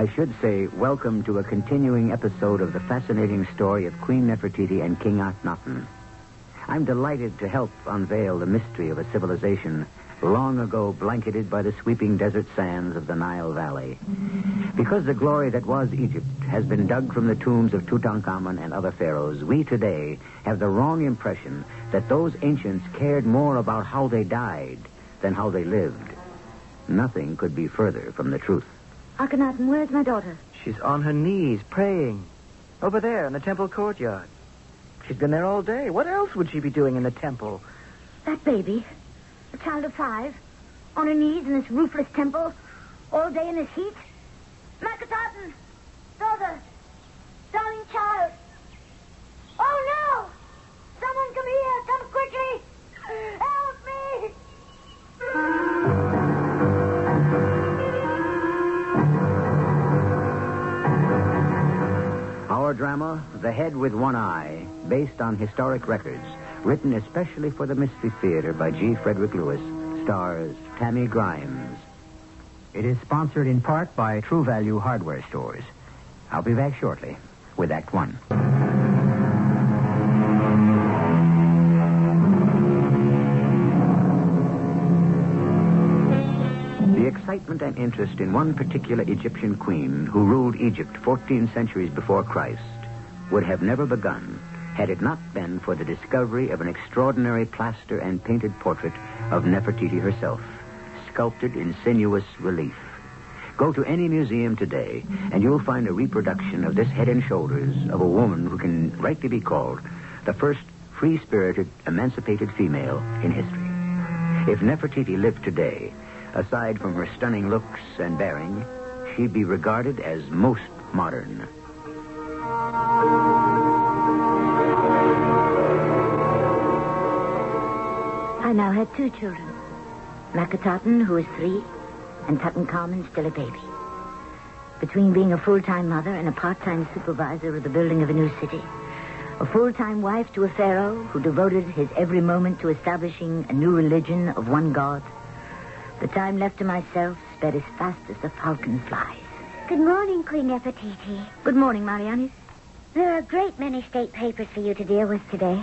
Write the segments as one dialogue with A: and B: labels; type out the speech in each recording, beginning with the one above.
A: I should say, welcome to a continuing episode of the fascinating story of Queen Nefertiti and King Akhenaten. I'm delighted to help unveil the mystery of a civilization long ago blanketed by the sweeping desert sands of the Nile Valley. Because the glory that was Egypt has been dug from the tombs of Tutankhamun and other pharaohs, we today have the wrong impression that those ancients cared more about how they died than how they lived. Nothing could be further from the truth.
B: Akhenaten, where's my daughter?
C: She's on her knees praying. Over there in the temple courtyard. She's been there all day. What else would she be doing in the temple?
B: That baby, a child of five, on her knees in this roofless temple, all day in this heat.
A: Drama, The Head with One Eye, based on historic records, written especially for the Mystery Theater by G. Frederick Lewis, stars Tammy Grimes. It is sponsored in part by True Value Hardware Stores. I'll be back shortly with Act One. And interest in one particular Egyptian queen who ruled Egypt 14 centuries before Christ would have never begun had it not been for the discovery of an extraordinary plaster and painted portrait of Nefertiti herself, sculpted in sinuous relief. Go to any museum today, and you'll find a reproduction of this head and shoulders of a woman who can rightly be called the first free spirited, emancipated female in history. If Nefertiti lived today, aside from her stunning looks and bearing, she'd be regarded as most modern.
B: I now had two children. Meketaten, who is three, and Tutankhamun, still a baby. Between being a full-time mother and a part-time supervisor of the building of a new city, a full-time wife to a pharaoh who devoted his every moment to establishing a new religion of one god, the time left to myself sped as fast as the falcon flies.
D: Good morning, Queen Nefertiti.
B: Good morning, Mariani.
D: There are a great many state papers for you to deal with today.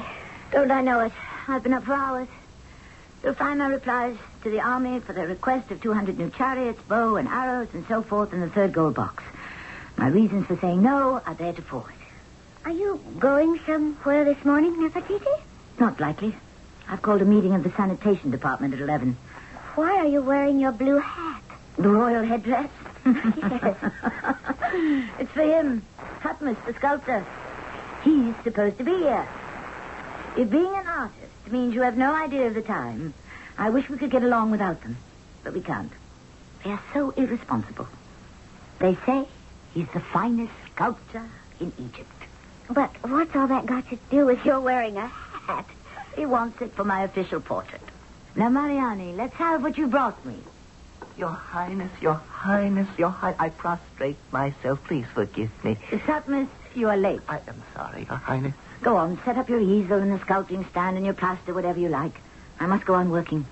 B: Don't I know it? I've been up for hours. You'll find my replies to the army for the request of 200 new chariots, bow and arrows, and so forth in the third gold box. My reasons for saying no are there to forward.
D: Are you going somewhere this morning, Nefertiti?
B: Not likely. I've called a meeting of the sanitation department at 11.
D: Why are you wearing your blue hat?
B: The royal headdress?
D: Yes.
B: it's for him, Tutmus, the sculptor. He's supposed to be here. If being an artist means you have no idea of the time, I wish we could get along without them. But we can't. They are so irresponsible. They say he's the finest sculptor in Egypt.
D: But what's all that got to do with your wearing a hat?
B: He wants it for my official portrait. Now, Mariani, let's have what you brought me.
C: Your Highness, Your Highness, Your Highness. I prostrate myself. Please forgive me.
B: Tutmus, you are late.
C: I am sorry, Your Highness.
B: Go on, set up your easel and the sculpting stand and your plaster, whatever you like. I must go on working.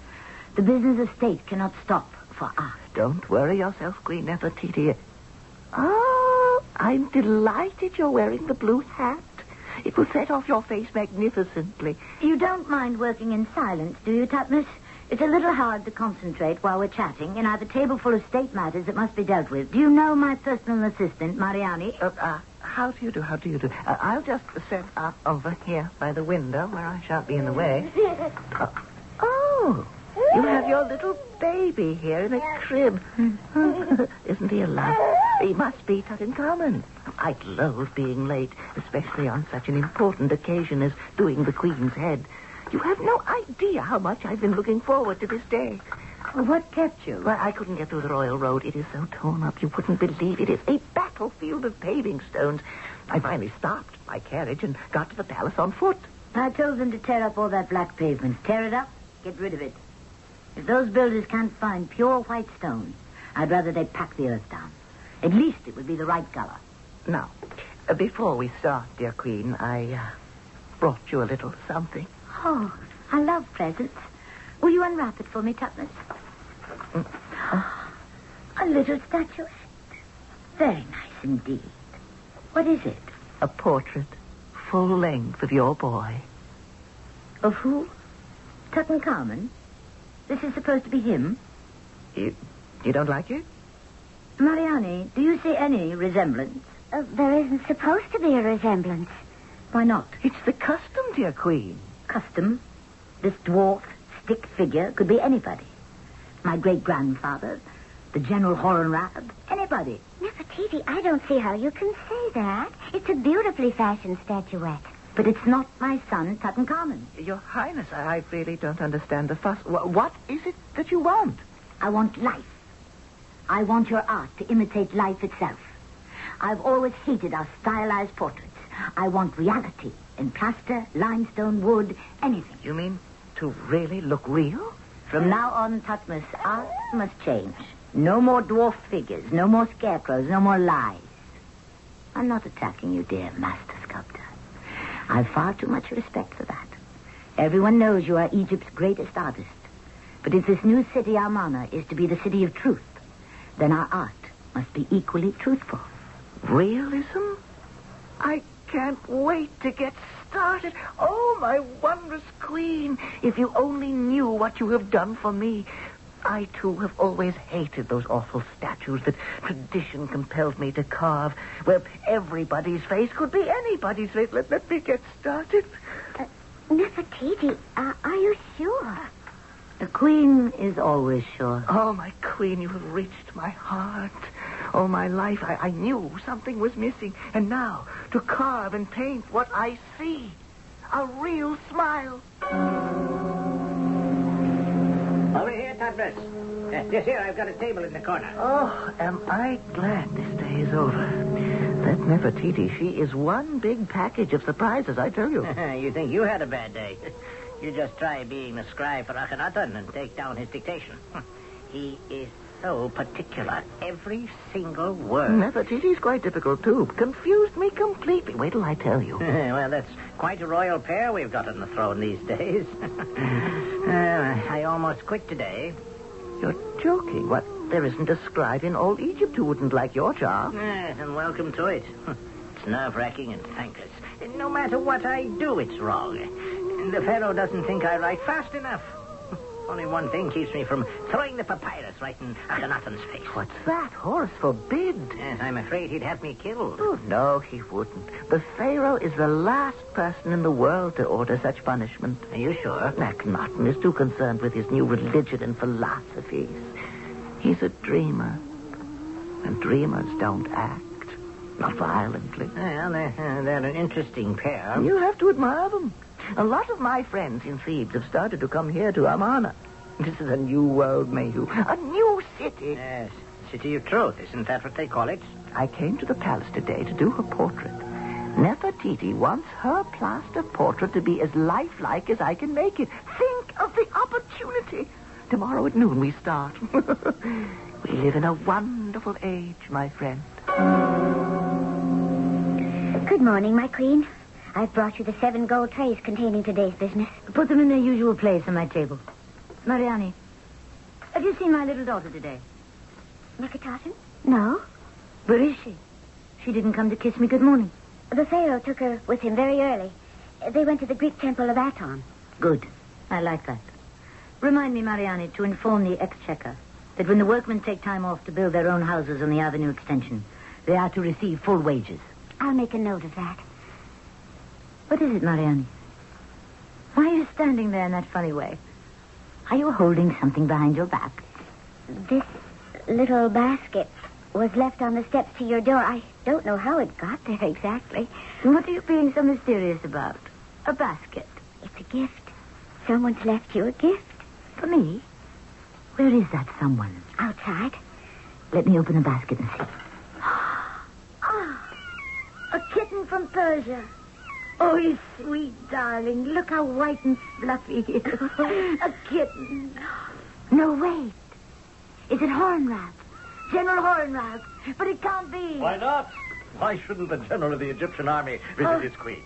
B: The business of state cannot stop for us.
C: Don't worry yourself, Queen Nefertiti. Oh, I'm delighted you're wearing the blue hat. It will set off your face magnificently.
B: You don't mind working in silence, do you, Tutmus? It's a little hard to concentrate while we're chatting. and I've a table full of state matters that must be dealt with. Do you know my personal assistant, Mariani?
C: Uh, uh, how do you do? How do you do? Uh, I'll just set up over here by the window where I shan't be in the way. Uh, oh, you have your little baby here in a crib. Isn't he a love? He must be Tutankhamun. I'd loathe being late, especially on such an important occasion as doing the Queen's head. You have no idea how much I've been looking forward to this day.
A: What kept you?
C: Well, I couldn't get through the Royal Road. It is so torn up, you wouldn't believe it. It is a battlefield of paving stones. I finally stopped my carriage and got to the palace on foot.
B: I told them to tear up all that black pavement. Tear it up, get rid of it. If those builders can't find pure white stone, I'd rather they pack the earth down. At least it would be the right color.
C: Now, uh, before we start, dear Queen, I uh, brought you a little something.
B: Oh, I love presents. Will you unwrap it for me, Tutmus? A little statuette. Very nice indeed. What is it?
C: A portrait, full length of your boy.
B: Of who? Tutankhamun? This is supposed to be him?
C: You, you don't like it?
B: Mariani, do you see any resemblance?
D: Uh, there isn't supposed to be a resemblance.
B: Why not?
C: It's the custom, dear Queen.
B: Custom. This dwarf, stick figure could be anybody. My great grandfather, the General Horemheb, anybody.
D: Nefertiti, I don't see how you can say that. It's a beautifully fashioned statuette.
B: But it's not my son, Tutankhamun.
C: Your Highness, I, I really don't understand the fuss. Wh- what is it that you want?
B: I want life. I want your art to imitate life itself. I've always hated our stylized portraits. I want reality in plaster, limestone, wood, anything.
C: You mean to really look real?
B: From now on, Tutmus, art must change. No more dwarf figures, no more scarecrows, no more lies. I'm not attacking you, dear master sculptor. I've far too much respect for that. Everyone knows you are Egypt's greatest artist. But if this new city, Amarna, is to be the city of truth, then our art must be equally truthful.
C: Realism? I can't wait to get started. Oh, my wondrous queen. If you only knew what you have done for me. I, too, have always hated those awful statues that tradition compelled me to carve, where everybody's face could be anybody's face. Let, let me get started.
D: Uh, Nefertiti, uh, are you sure?
B: The queen is always sure.
C: Oh, my queen, you have reached my heart. All my life, I, I knew something was missing. And now, to carve and paint what I see. A real smile.
E: Over here, Tutmus. Uh, this here, I've got a table in the corner.
C: Oh, am I glad this day is over. That Nefertiti, she is one big package of surprises, I tell you.
E: you think you had a bad day? You just try being the scribe for Akhenaten and take down his dictation. he is so particular. Every single word. Never.
C: Nefertiti's quite difficult, too. Confused me completely. Wait till I tell you.
E: well, that's quite a royal pair we've got on the throne these days. uh, I almost quit today.
C: You're joking. What? There isn't a scribe in all Egypt who wouldn't like your job.
E: Yes, and welcome to it. It's nerve-wracking and thankless. No matter what I do, it's wrong. The Pharaoh doesn't think I write fast enough. Only one thing keeps me from throwing the papyrus right in Akhenaten's face.
C: What's that? Horus forbid.
E: Yes, I'm afraid he'd have me killed.
C: Oh, no, he wouldn't. The Pharaoh is the last person in the world to order such punishment.
E: Are you sure?
C: Akhenaten is too concerned with his new religion and philosophies. He's a dreamer. And dreamers don't act. Not violently.
E: Well, they're, uh, they're an interesting pair.
C: You have to admire them. A lot of my friends in Thebes have started to come here to Amarna. This is a new world, Mayhew. A new city.
E: Yes, city of truth. Isn't that what they call it?
C: I came to the palace today to do her portrait. Nefertiti wants her plaster portrait to be as lifelike as I can make it. Think of the opportunity. Tomorrow at noon we start. we live in a wonderful age, my friend.
D: Good morning, my queen. I've brought you the seven gold trays containing today's business.
B: Put them in their usual place on my table. Mariani, have you seen my little daughter today?
D: Meketaten? No.
B: Where is she? She didn't come to kiss me good morning.
D: The Pharaoh took her with him very early. They went to the Greek temple of Aton.
B: Good. I like that. Remind me, Mariani, to inform the exchequer that when the workmen take time off to build their own houses on the avenue extension, they are to receive full wages.
D: I'll make a note of that.
B: What is it, Mariani? Why are you standing there in that funny way? Are you holding something behind your back?
D: This little basket was left on the steps to your door. I don't know how it got there exactly.
B: What are you being so mysterious about? A basket.
D: It's a gift. Someone's left you a gift.
B: For me? Where is that someone?
D: Outside.
B: Let me open the basket and see. Ah, a kitten from Persia. Oh, you sweet darling. Look how white and fluffy he is. a kitten. No, wait. Is it Horemheb? General Horemheb. But it can't be.
F: Why not? Why shouldn't the general of the Egyptian army visit
B: Oh.
F: his queen?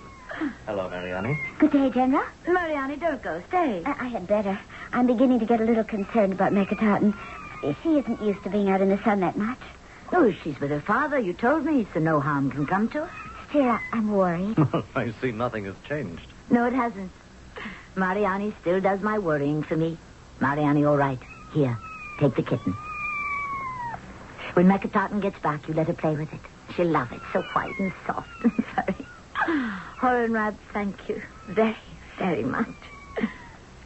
F: Hello, Mariani.
D: Good day, General.
B: Mariani, don't go. Stay.
D: I, I had better. I'm beginning to get a little concerned about Meketaten. She isn't used to being out in the sun that much.
B: Oh, she's with her father. You told me, so no harm can come to her.
D: I, I'm worried.
F: I see nothing has changed.
B: No, it hasn't. Mariani still does my worrying for me. Mariani, all right. Here, take the kitten. When Meketaten gets back, you let her play with it. She'll love it. So white and soft and furry. Horemheb, thank you very, very much.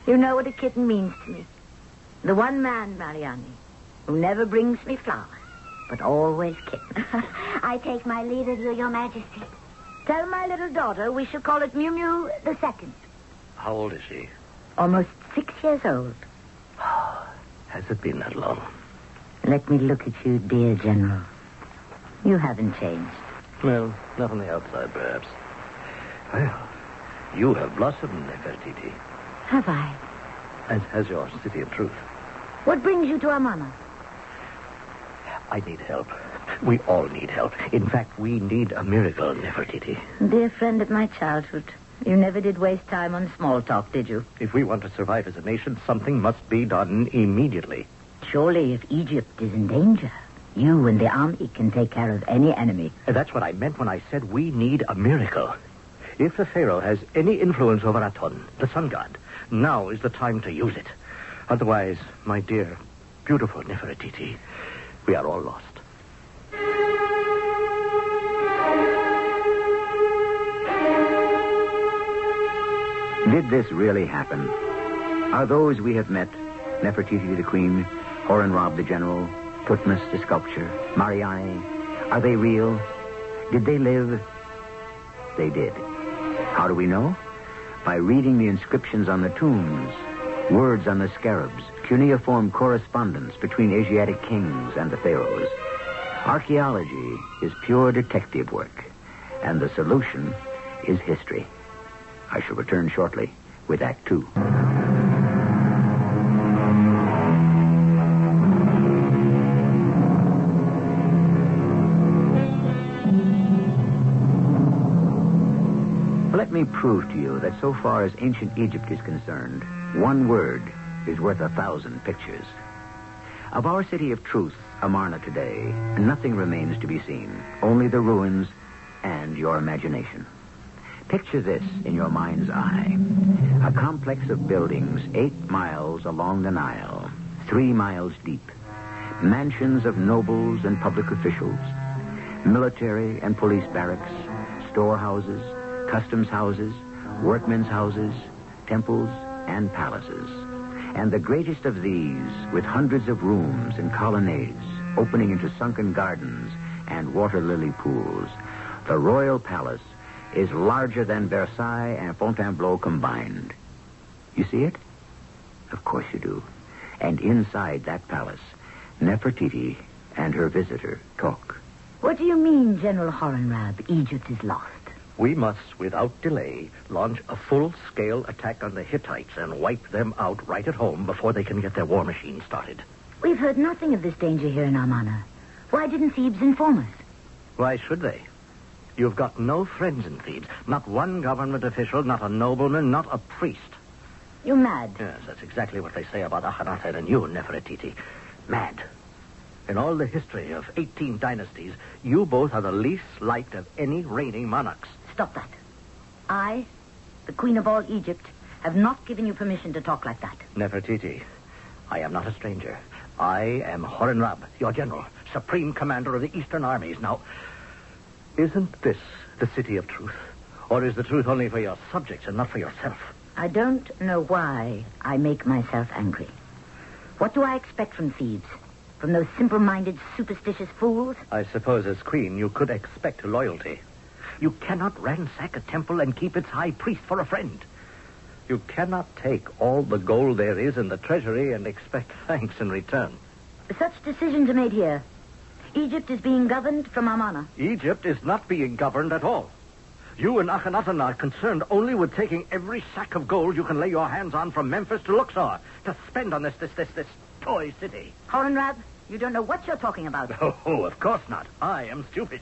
B: You know what a kitten means to me. The one man, Mariani, who never brings me flowers, but always kittens.
D: I take my leave of you, Your Majesty.
B: Tell my little daughter we shall call it Mew Mew the second.
F: How old is she?
B: Almost six years old.
F: Has it been that long?
B: Let me look at you, dear General. You haven't changed.
F: Well, not on the outside, perhaps. Well, you have blossomed, Nefertiti,
B: Have I?
F: as has your city of truth.
B: What brings you to Amarna?
F: I need help. We all need help. In fact, we need a miracle, Nefertiti.
B: Dear friend of my childhood, you never did waste time on small talk, did you?
F: If we want to survive as a nation, something must be done immediately.
B: Surely, if Egypt is in danger, you and the army can take care of any enemy.
F: That's what I meant when I said we need a miracle. If the Pharaoh has any influence over Aton, the sun god, now is the time to use it. Otherwise, my dear, beautiful Nefertiti, we are all lost.
A: Did this really happen? Are those we have met, Nefertiti the Queen, Horemheb the General, Tutmos the Sculpture, Mariani, are they real? Did they live? They did. How do we know? By reading the inscriptions on the tombs, words on the scarabs, cuneiform correspondence between Asiatic kings and the pharaohs. Archaeology is pure detective work, and the solution is history. I shall return shortly with Act Two. Let me prove to you that so far as ancient Egypt is concerned, one word is worth a thousand pictures. Of our city of truth, Amarna, today, nothing remains to be seen, only the ruins and your imagination. Picture this in your mind's eye a complex of buildings eight miles along the Nile, three miles deep, mansions of nobles and public officials, military and police barracks, storehouses, customs houses, workmen's houses, temples, and palaces. And the greatest of these, with hundreds of rooms and colonnades opening into sunken gardens and water lily pools, the royal palace is larger than Versailles and Fontainebleau combined. You see it? Of course you do. And inside that palace, Nefertiti and her visitor talk.
B: What do you mean, General Horemheb? Egypt is lost.
F: We must, without delay, launch a full-scale attack on the Hittites and wipe them out right at home before they can get their war machine started.
B: We've heard nothing of this danger here in Amarna. Why didn't Thebes inform us?
F: Why should they? You've got no friends in Thebes. Not one government official, not a nobleman, not a priest.
B: You're mad.
F: Yes, that's exactly what they say about Akhenaten and you, Nefertiti. Mad. In all the history of 18 dynasties, you both are the least liked of any reigning monarchs.
B: Stop that. I, the Queen of all Egypt, have not given you permission to talk like that.
F: Nefertiti, I am not a stranger. I am Horemheb, your general, supreme commander of the Eastern armies. Now, Isn't this the city of truth? Or is the truth only for your subjects and not for yourself?
B: I don't know why I make myself angry. What do I expect from Thebes? From those simple-minded, superstitious fools?
F: I suppose as queen you could expect loyalty. You cannot ransack a temple and keep its high priest for a friend. You cannot take all the gold there is in the treasury and expect thanks in return.
B: Such decisions are made here. Egypt is being governed from Amarna.
F: Egypt is not being governed at all. You and Akhenaten are concerned only with taking every sack of gold you can lay your hands on from Memphis to Luxor to spend on this this this this toy city.
B: Horemheb, you don't know what you're talking about.
F: Oh, of course not. I am stupid.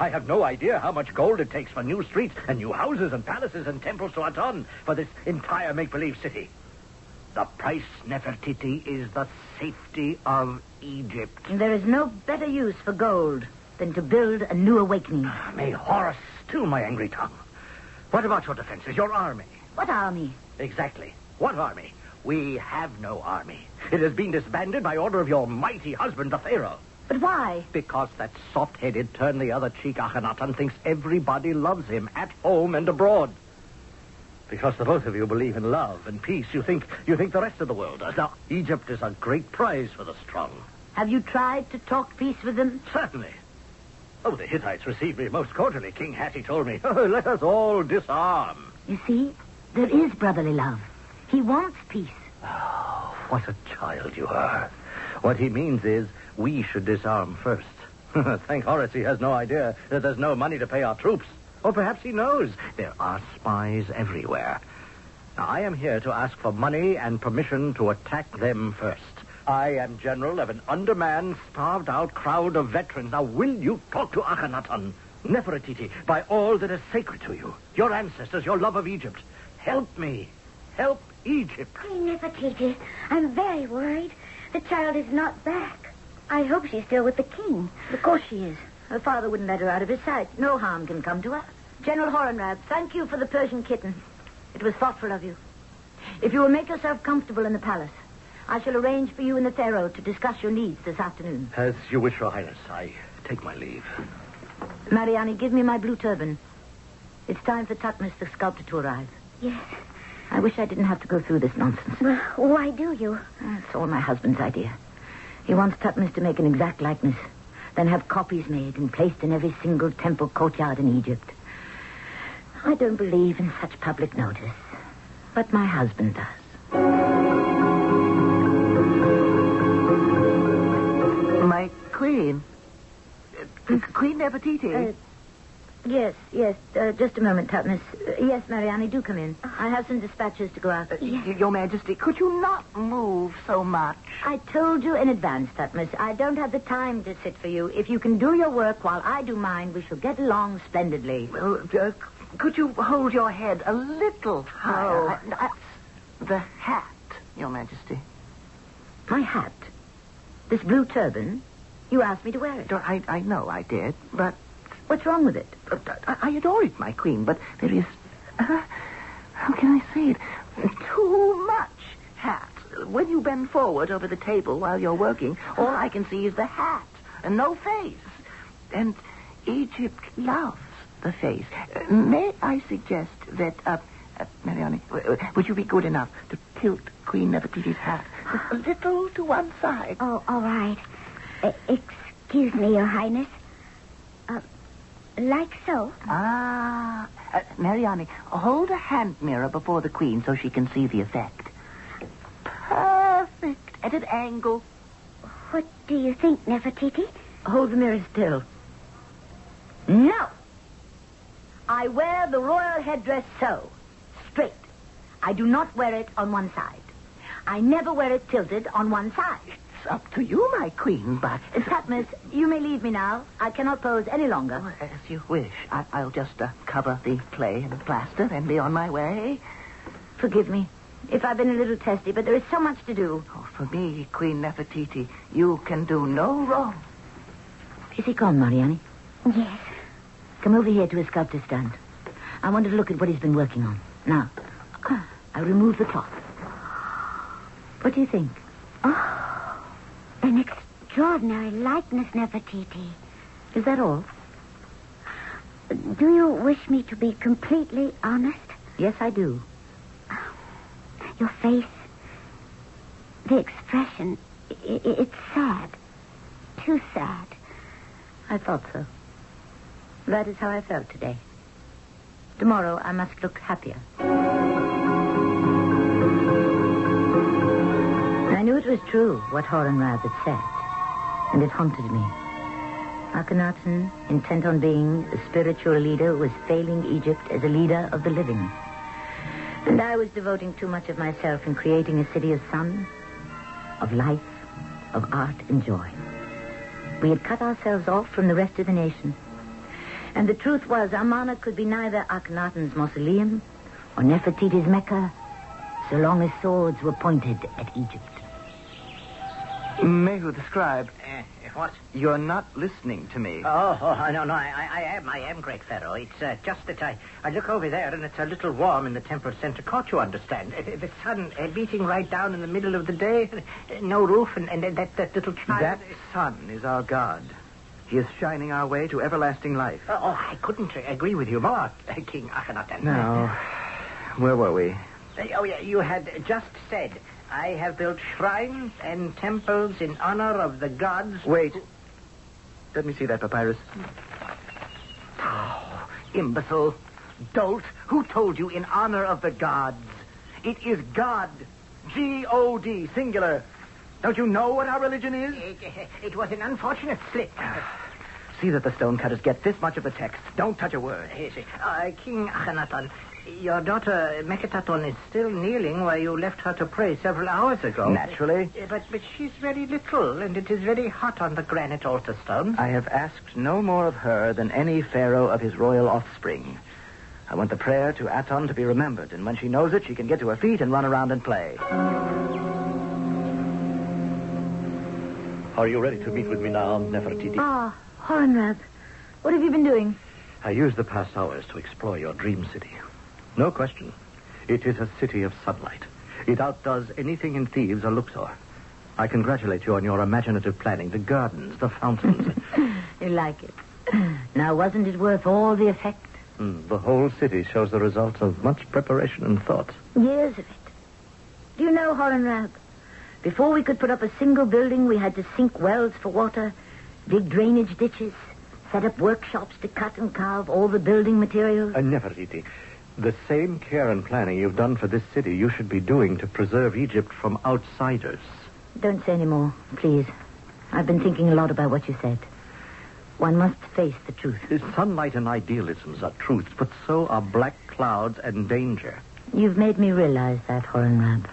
F: I have no idea how much gold it takes for new streets and new houses and palaces and temples to Aton for this entire make-believe city. The price, Nefertiti, is the safety of Egypt.
B: There is no better use for gold than to build a new awakening.
F: Ah, may Horus still my angry tongue. What about your defenses, your army?
B: What army?
F: Exactly. What army? We have no army. It has been disbanded by order of your mighty husband, the Pharaoh.
B: But why?
F: Because that soft-headed, turn-the-other-cheek Akhenaten thinks everybody loves him at home and abroad. Because the both of you believe in love and peace, you think you think the rest of the world does. Now, Egypt is a great prize for the strong.
B: Have you tried to talk peace with them?
F: Certainly. Oh, the Hittites received me most cordially. King Hattie told me, oh, let us all disarm.
B: You see, there is brotherly love. He wants peace.
F: Oh, what a child you are. What he means is we should disarm first. Thank Horus he has no idea that there's no money to pay our troops. Or perhaps he knows there are spies everywhere. Now, I am here to ask for money and permission to attack them first. I am general of an undermanned, starved-out crowd of veterans. Now, will you talk to Akhenaten, Nefertiti, by all that is sacred to you, your ancestors, your love of Egypt? Help me. Help Egypt.
D: Queen Nefertiti, I'm very worried. The child is not back. I hope she's still with the king.
B: Of course she is. Her father wouldn't let her out of his sight. No harm can come to her. General Horemheb, thank you for the Persian kitten. It was thoughtful of you. If you will make yourself comfortable in the palace, I shall arrange for you and the Pharaoh to discuss your needs this afternoon.
F: As you wish, Your Highness. I take my leave.
B: Mariani, give me my blue turban. It's time for Tutmos, the sculptor, to arrive.
D: Yes.
B: I wish I didn't have to go through this nonsense.
D: Well, why do you?
B: Ah, it's all my husband's idea. He wants Tutmos to make an exact likeness, then have copies made and placed in every single temple courtyard in Egypt. I don't believe in such public notice, but my husband does.
C: My queen. Queen Nefertiti.
B: Uh, yes, yes. Uh, just a moment, Tutmos. Uh, yes, Mariani, do come in. I have some dispatches to go out.
C: Uh, y- Your Majesty, could you not move so much?
B: I told you in advance, Tutmos. I don't have the time to sit for you. If you can do your work while I do mine, we shall get along splendidly.
C: Well, uh, could you hold your head a little higher?
B: Oh.
C: I- I- the hat, Your Majesty.
B: My hat. This blue turban. You asked me to wear it.
C: I, I know I did, but
B: What's wrong with it?
C: I, I adore it, my queen, but there is, uh, how can I say it, too much hat. When you bend forward over the table while you're working, all I can see is the hat and no face. And Egypt loves the face. Uh, may I suggest that, uh, uh, Mariani, w- w- would you be good enough to tilt Queen Nefertiti's hat a little to one side?
D: Oh, all right. Uh, excuse me, Your Highness. Like so.
C: Ah, uh, Mariani, hold a hand mirror before the queen so she can see the effect. Perfect. At an angle.
D: What do you think, Nefertiti?
B: Hold the mirror still. No. I wear the royal headdress so, straight. I do not wear it on one side. I never wear it tilted on one side.
C: It's up to you, my queen, but...
B: Uh, you may leave me now. I cannot pose any longer.
C: Oh, as you wish. I- I'll just uh, cover the clay and plaster and be on my way.
B: Forgive me if I've been a little testy, but there is so much to do.
C: Oh, for me, Queen Nefertiti, you can do no wrong.
B: Is he gone, Mariani?
D: Yes.
B: Come over here to his sculptor stand. I want to look at what he's been working on. Now, I'll remove the cloth. What do you think?
D: Oh, an extraordinary likeness, Nefertiti.
B: Is that all?
D: Do you wish me to be completely honest?
B: Yes, I do.
D: Your face, the expression, it's sad. Too sad.
B: I thought so. That is how I felt today. Tomorrow I must look happier. It was true what Horemheb had said, and it haunted me. Akhenaten, intent on being a spiritual leader, was failing Egypt as a leader of the living. And I was devoting too much of myself in creating a city of sun, of life, of art and joy. We had cut ourselves off from the rest of the nation. And the truth was, Amarna could be neither Akhenaten's mausoleum or Nefertiti's Mecca, so long as swords were pointed at Egypt.
C: Mehu the scribe,
E: Uh, what?
C: you're not listening to me.
E: Oh, oh, no, no, I, I I am, I am, Great Pharaoh. It's uh, just that I, I look over there and it's a little warm in the temple center court, you understand. The sun uh, beating right down in the middle of the day, no roof, and, and that, that little child...
C: that sun is our God. He is shining our way to everlasting life.
E: Oh, oh, I couldn't agree with you more, King Akhenaten.
C: Now, where were we?
E: Uh, oh, yeah, you had just said, I have built shrines and temples in honor of the gods...
C: Wait. Let me see that papyrus. Oh, imbecile. Dolt. Who told you in honor of the gods? It is God. G-O-D, singular. Don't you know what our religion is?
E: It, it was an unfortunate slip.
C: See that the stonecutters get this much of the text. Don't touch a word.
E: Yes, uh, King Akhenaton, your daughter Meketaten is still kneeling where you left her to pray several hours ago.
C: Naturally.
E: Uh, But, but she's very little, and it is very hot on the granite altar stone.
C: I have asked no more of her than any pharaoh of his royal offspring. I want the prayer to Aton to be remembered, and when she knows it, she can get to her feet and run around and play.
F: Are you ready to meet with me now, Nefertiti?
B: Ah, Horemheb, what have you been doing?
F: I used the past hours to explore your dream city. No question. It is a city of sunlight. It outdoes anything in Thebes or Luxor. I congratulate you on your imaginative planning. The gardens, the fountains.
B: You like it. Now, wasn't it worth all the effect?
F: Hmm, the whole city shows the results of much preparation and thought.
B: Years of it. Do you know, Horemheb? Before we could put up a single building, we had to sink wells for water, dig drainage ditches, set up workshops to cut and carve all the building materials.
F: Uh, Nefertiti, the same care and planning you've done for this city, you should be doing to preserve Egypt from outsiders.
B: Don't say any more, please. I've been thinking a lot about what you said. One must face the truth.
F: Sunlight and idealisms are truths, but so are black clouds and danger.
B: You've made me realize that, Horemheb.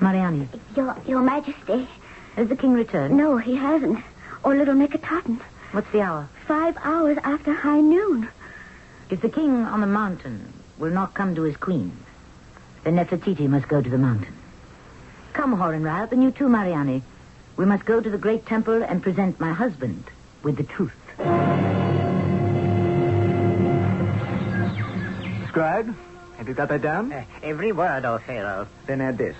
B: Mariani,
D: Your, Your Majesty.
B: has the king returned?
D: No, he hasn't. Or little Meketaten.
B: What's the hour?
D: Five hours after high noon.
B: If the king on the mountain will not come to his queen, then Nefertiti must go to the mountain. Come, Horemheb, and you too, Mariani. We must go to the great temple and present my husband with the truth.
C: Scribe, have you got that down?
E: Uh, every word, O Pharaoh.
C: Then add this.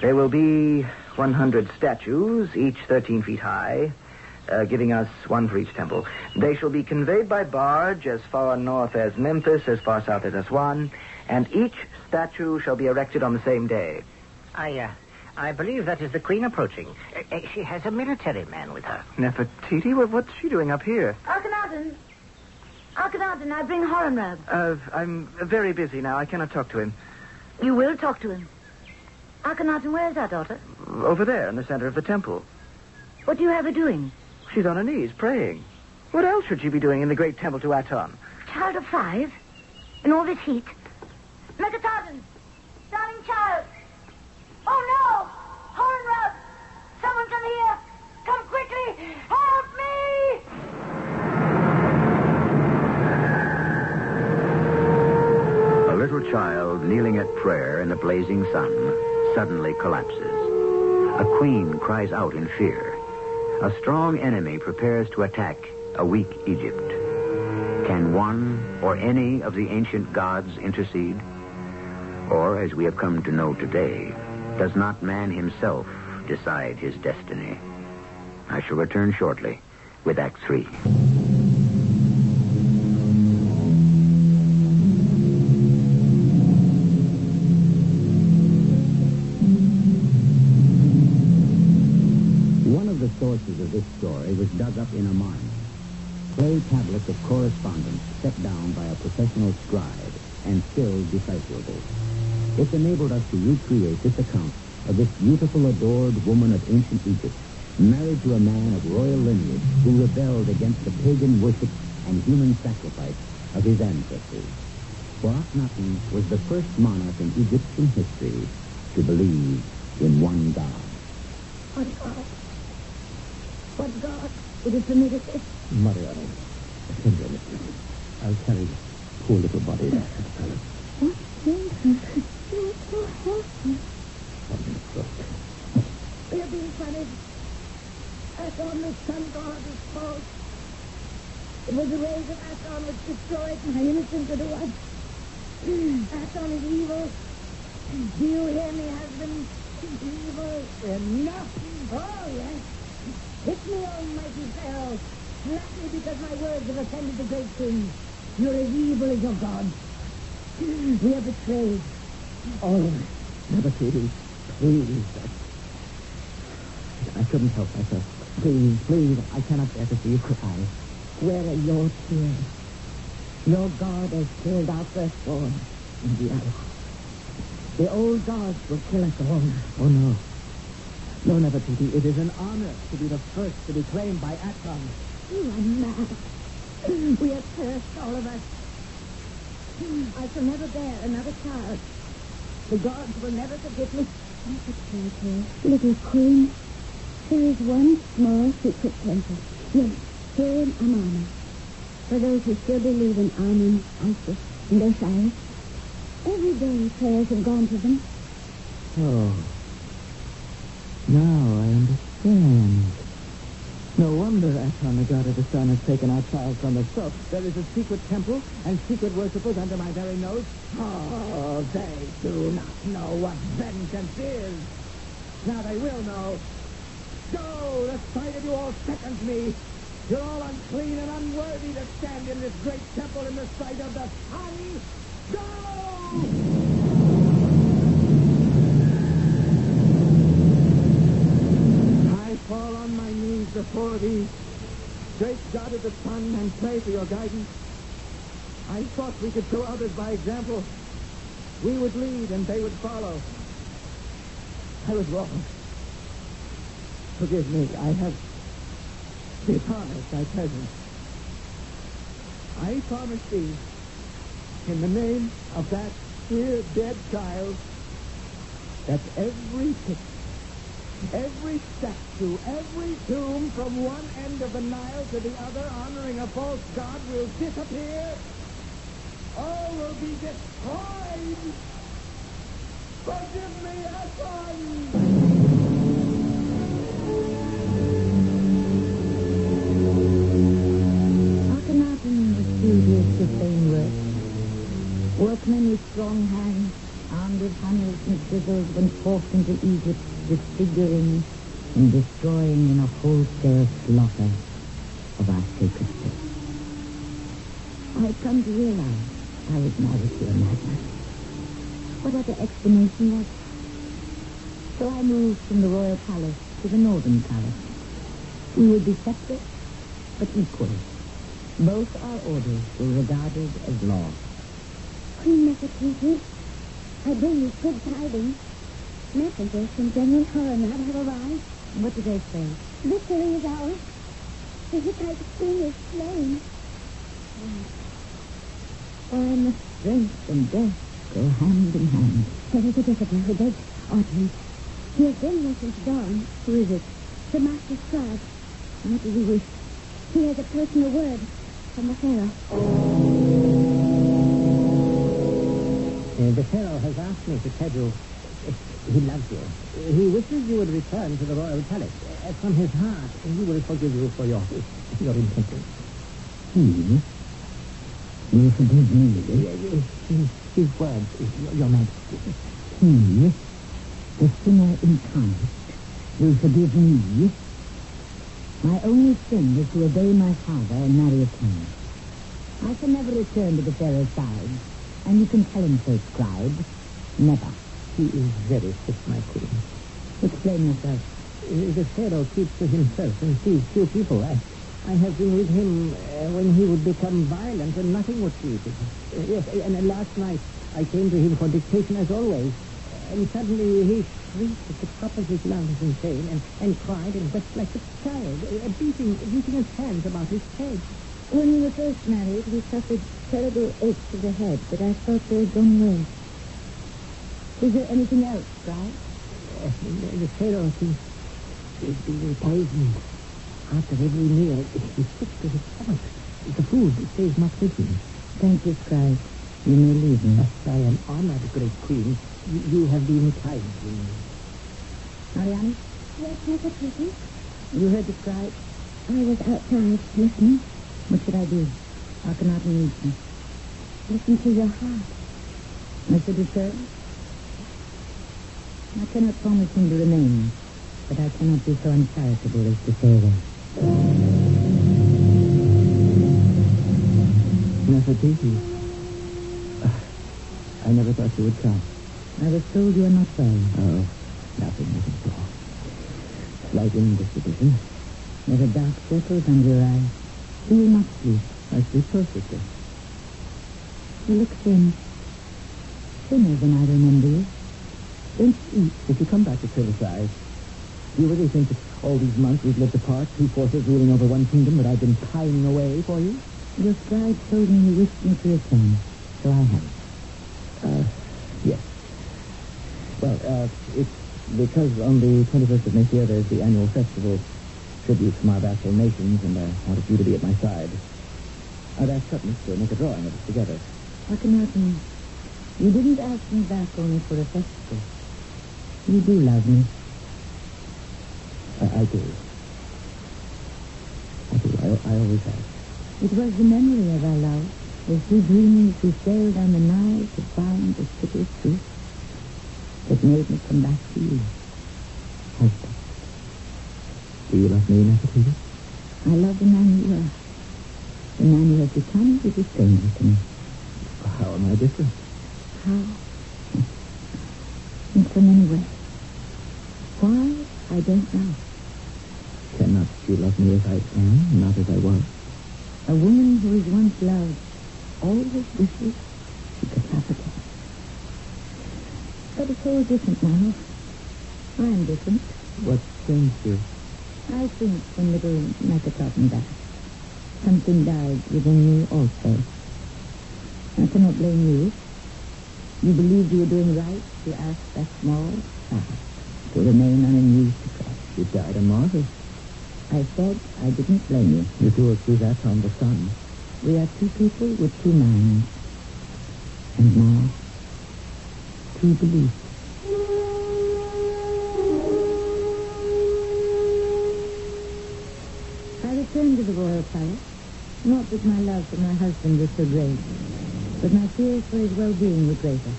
C: There will be 100 statues, each 13 feet high, uh, giving us one for each temple. They shall be conveyed by barge as far north as Memphis, as far south as Aswan, and each statue shall be erected on the same day.
E: I, uh, I believe that is the queen approaching. Uh, uh, she has a military man with her.
C: Nefertiti, what, what's she doing up here?
B: Akhenaten! Akhenaten, I bring Horemheb.
C: Uh, I'm very busy now. I cannot talk to him.
B: You will talk to him. Akhenaten, where's our daughter?
C: Over there in the center of the temple.
B: What do you have her doing?
C: She's on her knees praying. What else should she be doing in the great temple to Aton?
B: Child of five? In all this heat? Meketaten! Darling child! Oh, no! Horemheb! Someone come here! Come quickly! Help me!
A: A little child kneeling at prayer in the blazing sun suddenly collapses. A queen cries out in fear. A strong enemy prepares to attack a weak Egypt. Can one or any of the ancient gods intercede? Or, as we have come to know today, does not man himself decide his destiny? I shall return shortly with Act Three. This story was dug up in a mine. Clay tablets of correspondence set down by a professional scribe and still decipherable. It enabled us to recreate this account of this beautiful, adored woman of ancient Egypt, married to a man of royal lineage who rebelled against the pagan worship and human sacrifice of his ancestors. For Akhenaten was the first monarch in Egyptian history to believe in one God.
B: What God? Uh, What God would have permitted this?
A: Mariani, attend I'll carry the poor little body back to the palace.
B: What children? You're so healthy. We are being punished. Aton, the sun god, is false. It was the rays of Aton which destroyed my innocent little one. Aton is evil. Do you hear me, husband? Evil. Enough. Oh, yes. Hit me, almighty Pharaoh. Slap me because my words have offended the great king. You're as evil as your God. We are betrayed. All of us.
A: Never, Katie. Please. I, I couldn't help myself. Please, please, I cannot bear to see you cry.
B: Where are your tears? Your God has killed our firstborn.
A: Indeed, I...
B: The old gods will kill us all.
A: Oh, no. No, never, Titi. It is an honor to be the first to be claimed by Aton.
B: You are mad. We are cursed, all of us. I shall never bear another child. The gods will never forgive me.
D: Little queen, there is one small secret temple. Yes, here in Amarna. For those who still believe in Amun, Isis, and Osiris. Every day prayers have gone to them.
A: Oh. Now I understand. No wonder Aton, the god of the sun, has taken our child from us. There is a secret temple and secret worshippers under my very nose. Oh, they do not know what vengeance is. Now they will know. Go! The sight of you all sickens me. You're all unclean and unworthy to stand in this great temple in the sight of the sun. Go! I fall on my knees before thee, great God of the sun, and pray for your guidance. I thought we could show others by example. We would lead and they would follow. I was wrong. Forgive me. I have dishonored thy presence. I promise thee, in the name of that dear dead child, that every picture, every statue, every tomb from one end of the Nile to the other honoring a false god will disappear. All will be destroyed. Forgive me, Aton!
B: Akhenaten was studious to vain work. Workmen with strong hands, armed with hammers and chisels, went forth into Egypt, disfiguring and destroying in a wholesale slaughter of our sacred place. I had come to realize I was to a madman. What other explanation was? So I moved from the royal palace to the northern palace. We would be separate, but equal. Both our orders were regarded as law.
D: Queen Nefertiti, I bring you good tidings. Messengers from General Coronel have arrived.
B: What did they say?
D: Victory is ours. The Hittite king is slain.
B: And strength and death go hand in hand.
D: There is a visitor who begs Audrey. He has been here since dawn.
B: Who is it?
D: The master scribe.
B: What does he wish?
D: He has a personal word from the Pharaoh.
A: Uh, the Pharaoh has asked me to tell you uh, he loves you. He wishes you would return to the royal palace. Uh, from his heart, he will forgive you for your your intemperance.
B: He will forgive me.
A: His, his words, your, majesty.
B: He, the sinner incarnate, will forgive me. My only sin is to obey my father and marry a king. I shall never return to the Pharaoh's side, and you can tell him so, scribe. Never.
A: He is very sick, my queen.
B: Explain yourself.
C: The Pharaoh keeps to himself and sees few people. I, I have been with him uh, when he would become violent and nothing would suit him. Uh, yes, and uh, last night I came to him for dictation as always. And suddenly he shrieked at the top of his lungs in pain and, and cried and wept like a child, uh, beating, beating his hands about his head.
B: When we were first married, he suffered terrible aches of the head, but I thought they had gone away. Is there anything else,
C: the, the Pharaoh seems to be being poisoned. After every meal, he's sick to his stomach. The food stays much with him.
B: Thank you, Scribe. You may leave me.
C: Yes, I am honored, great queen. You, you have been kind to me.
B: Mariani,
D: Yes, Mother Kitty?
B: you heard the cry?
D: I was outside listening.
B: What should I do? Akhenaten needs me.
D: Listen to your heart.
B: I should return? I cannot promise him to remain, but I cannot be so uncharitable as to say away.
C: Nefertiti. I never thought you would come.
B: I was told you are not well.
C: Oh, nothing, nothing at all. Slight indisposition.
B: There's a dark circle under your eye. You not sleep?
C: I sleep perfectly.
B: You look thin. Thinner than I remember you.
C: Don't eat. If you come back to criticize, do you really think that all these months we've lived apart, two forces ruling over one kingdom, that I've been pining away for you?
B: Your scribe told me you wished me to return, so I have.
C: Uh, yes. Well, uh, it's because on the 21st of next year there's the annual festival tribute from our vassal nations, and I wanted you to be at my side. I'd asked Sutton to make a drawing of us together.
B: Akhenaten, you didn't ask me back only for a festival. You do love me.
C: I, I do. I do. I, I always have.
B: It was the memory of our love, we dreaming as we sailed on the Nile to find the city of truth, that made me come back to you. Husband,
C: Do you love me, Nefertiti?
B: I love the man you are. The man you have become is a stranger to me.
C: How am I different?
B: How? In so many ways. Why? I don't know.
C: Cannot you love me as I am, not as I was?
B: A woman who is once loved always wishes she could have again. But it's all different now. I'm different.
C: What changed you?
B: I think when little Meketaten died, something died within you also. I cannot blame you. You believed you were doing right to ask that small child to remain unused to God.
C: You died a martyr.
B: I said I didn't blame you.
C: You do accuse that on the sun.
B: We are two people with two minds. And now, two beliefs. Returned to the royal palace. Not that my love for my husband was so great, but my fears for his well-being were greater.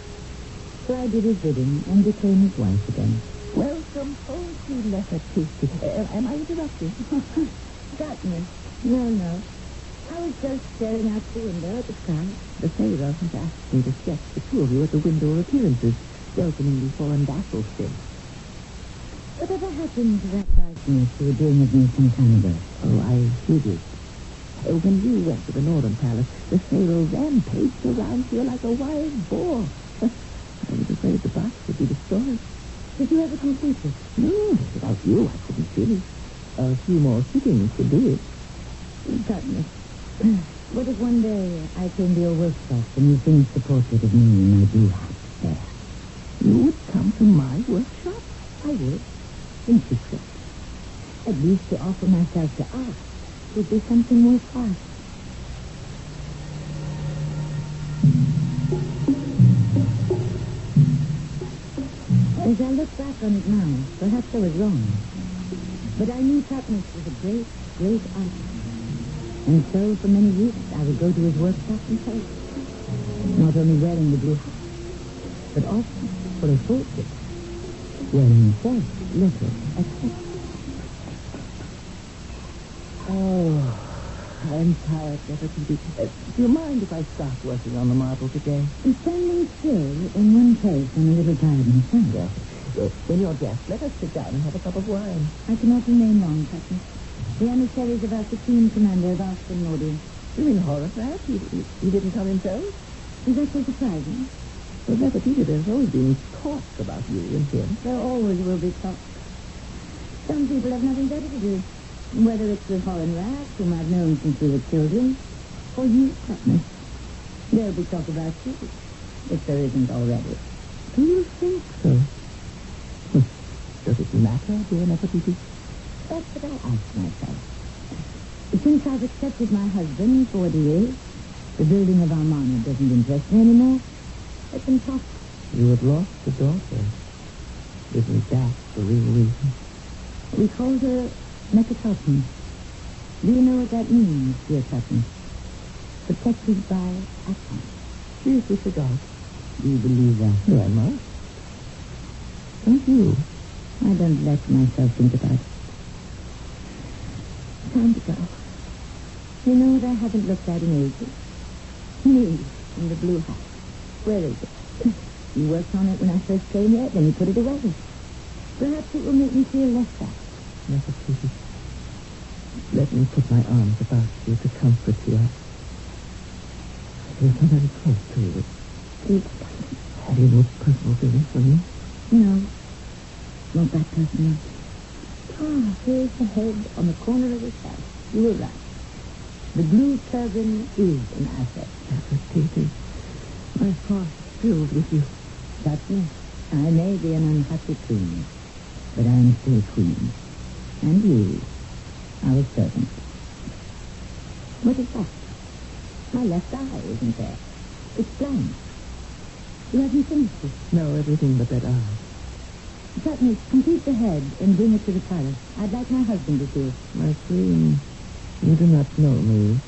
B: So I did his bidding and became his wife again.
C: Welcome home to Nefertiti. Uh, am I interrupting?
B: Certainly. No, no. I was just staring out the window at the sky.
C: The Pharaoh has asked me to sketch the two of you at the window appearances, welcoming the foreign vassals still.
B: Whatever happened to that likeness you were doing of me some time ago?
C: Oh, I hid it. Uh, when you went to the Northern Palace, the Pharaoh rampaged around here like a wild boar. I was afraid the box would be destroyed.
B: Did you ever complete it?
C: No, without you, I couldn't finish. A few more sittings would do it.
B: Certainly. What if one day I came to your workshop and you finished the portrait of me in my blue hat there?
C: You would come to my workshop?
B: I would. In secret. At least to offer myself to art would be something worthwhile. As I look back on it now, perhaps I was wrong. But I knew Thutmose was a great, great artist. And so for many weeks I would go to his workshop and play. Not only wearing the blue hat, but often for a full portrait, wearing false letters, etc.
C: Oh, I'm tired, Nefertiti. Uh, do you mind if I start working on the marble today?
B: And standing still in one place on a little garden side.
C: Yes. Uh, when you're dressed, let us sit down and have a cup of wine.
B: I cannot remain long, Captain. The emissaries of our Supreme Commander have asked for an audience.
C: You mean Horemheb? He, he, he didn't come himself?
B: Is that so surprising?
C: Well, Nefertiti, there's always been talk about you and him.
B: There always will be talk. Some people have nothing better to do. Whether it's the foreign rats, whom I've known since we were children, or you, Captain. There'll be talk about you, if there isn't already.
C: Do you think so? Hmm. Does it matter, dear Nefertiti?
B: That's what I ask myself. Since I've accepted my husband for what he is, the building of Amarna doesn't interest me anymore. Let them talk.
C: You have lost a daughter. Isn't that the real reason?
B: We called her Meketaten. Do you know what that means, dear Captain? Protected by Aton.
C: She is disregard.
B: Do you believe that?
C: No, I must. Don't you?
B: I don't let myself think about it. Time to go. You know what I haven't looked at in ages? Me, in the blue hat. Where is it? You worked on it when I first came here, then you put it away. Perhaps it will make me feel less.
C: Nefertiti, let me put my arms about you to comfort you. I feel so very close to you. Have you no personal feeling for me?
B: No, not that personal. Ah, here's the head on the corner of his house. You were right. The blue turban is an asset.
C: Nefertiti, my heart is filled with you.
B: Captain, I may be an unhappy queen, but I am still queen. And you, our servant. What is that? My left eye isn't there. It's blind. You haven't finished it.
C: No, everything but that eye.
B: Captain, complete the head and bring it to the palace. I'd like my husband to see it.
C: My queen, you do not know me.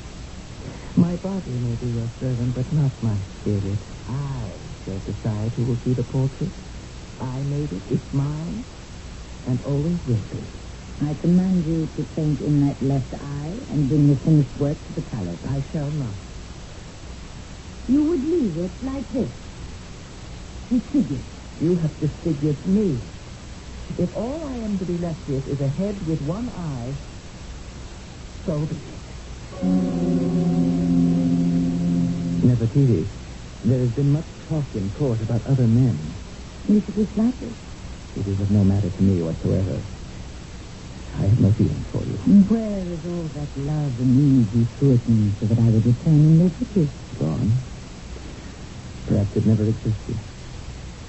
C: My body may be your servant, but not my spirit. I decide who will see the portrait. I made it. It's mine, and always will be.
B: I command you to paint in that left eye and bring the finished work to the palace.
C: I shall not.
B: You would leave it like this. Disfigured.
C: You have disfigured me. If all I am to be left with is a head with one eye, so be it. Nefertiti, there has been much talk in court about other men.
B: You should be.
C: It is of no matter to me whatsoever. I have no feeling for you.
B: And where is all that love and ease you threw at me so that I would return and live with you?
C: Gone. Perhaps it never existed.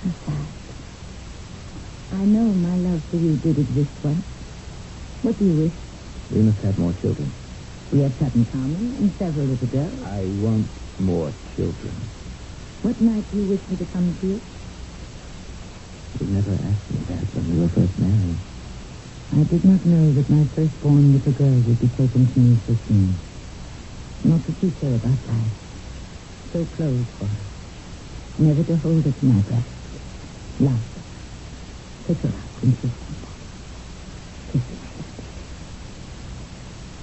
B: How sad. I know my love for you did exist once. What do you wish?
C: We must have more children.
B: We have Tutankhamun and several little girls.
C: I want more children.
B: What night do you wish me to come to you?
C: You never asked me that when we were first married.
B: I did not know that my firstborn little girl would be taken to me so soon. Not to teach her about life. So close for her. Never to hold her to my breast. Love her. Pick her up and kiss her. Kiss her.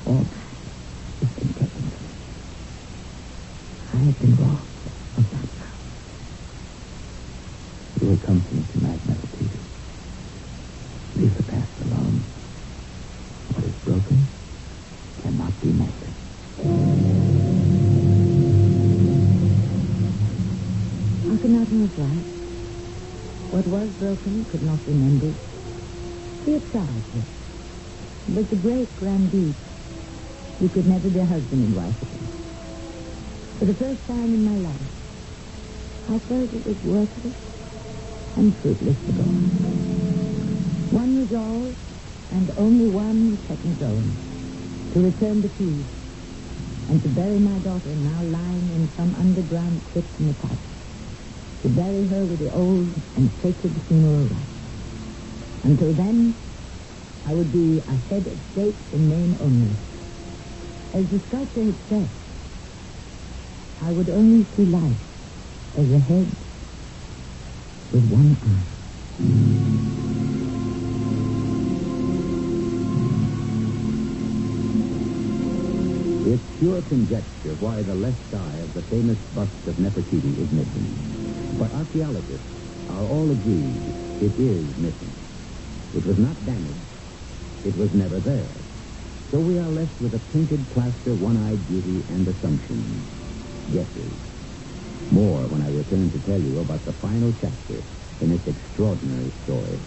B: All that has been taken from me. I have been robbed
C: You
B: could never be a husband and wife again. For the first time in my life, I felt it was worthless and fruitless to go on. One resolve, and only one in stone, to return the keys and to bury my daughter now lying in some underground crypt in the past to bury her with the old and sacred funeral rites. Until then, I would be a head of state in name only. As the sculptor had said, I would only see life as a head with one eye.
A: It's pure conjecture why the left eye of the famous bust of Nefertiti is missing. But archaeologists are all agreed
G: It is missing. It was not damaged. It was never there. So we are left with a painted plaster, one-eyed beauty, and assumptions. Guesses. More when I return to tell you about the final chapter in this extraordinary story.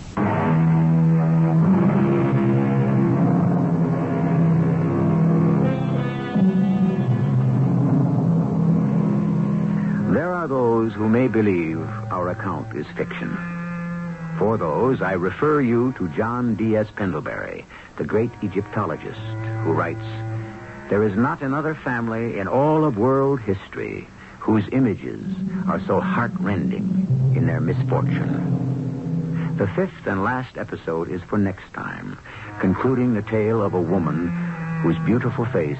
A: There are those who may believe our account is fiction. For those, I refer you to John D.S. Pendlebury, the great Egyptologist, who writes, There is not another family in all of world history whose images are so heartrending in their misfortune. The fifth and last episode is for next time, concluding the tale of a woman whose beautiful face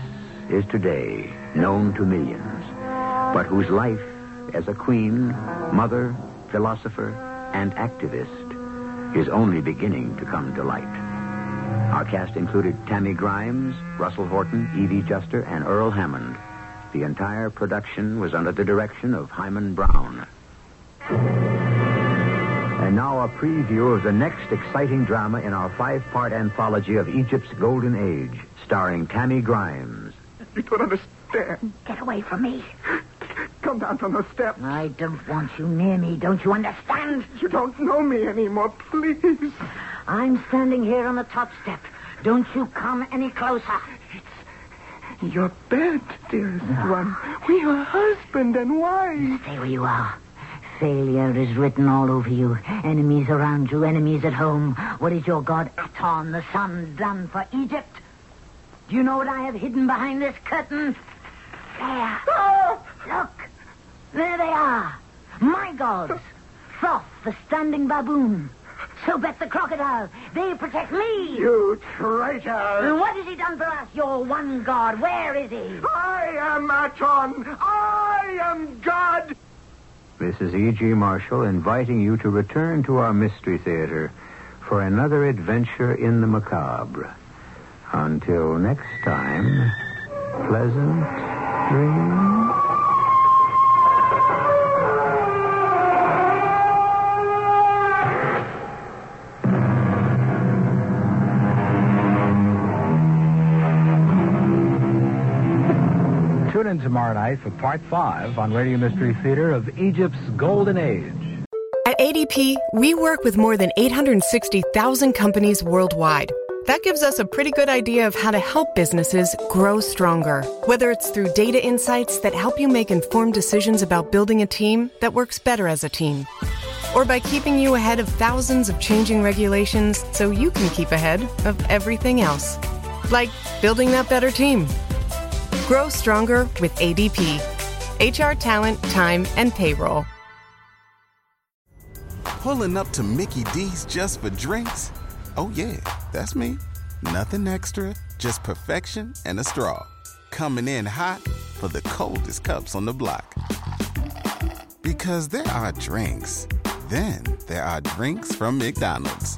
A: is today known to millions, but whose life as a queen, mother, philosopher, and activist is only beginning to come to light. Our cast included Tammy Grimes, Russell Horton, Evie Juster, and Earl Hammond. The entire production was under the direction of Himan Brown. And now a preview of the next exciting drama in our five-part anthology of Egypt's Golden Age, starring Tammy Grimes.
H: You don't understand.
B: Get away from me.
H: Come down from the steps.
B: I don't want you near me. Don't you understand?
H: You don't know me anymore, please.
B: I'm standing here on the top step. Don't you come any closer.
H: It's your bed, dearest one. We are husband and wife.
B: Stay where you are. Failure is written all over you. Enemies around you, enemies at home. What is your god Aton, the sun, done for Egypt? Do you know what I have hidden behind this curtain? There. Look. There they are. My gods. Thoth, the standing baboon. Sobek the crocodile. They protect me.
H: You traitor.
B: And what has he done for us, your one god? Where is he?
H: I am Aton. I am God.
A: This is E.G. Marshall inviting you to return to our Mystery Theater for another adventure in the macabre. Until next time, pleasant dreams.
I: In tomorrow night for part five on Radio Mystery Theater of Egypt's Golden Age.
J: At ADP, we work with more than 860,000 companies worldwide. That gives us a pretty good idea of how to help businesses grow stronger. Whether it's through data insights that help you make informed decisions about building a team that works better as a team, or by keeping you ahead of thousands of changing regulations so you can keep ahead of everything else. Like building that better team. Grow stronger with ADP. HR talent, time, and payroll.
K: Pulling up to Mickey D's just for drinks? Oh, yeah, that's me. Nothing extra, just perfection and a straw. Coming in hot for the coldest cups on the block. Because there are drinks, then there are drinks from McDonald's.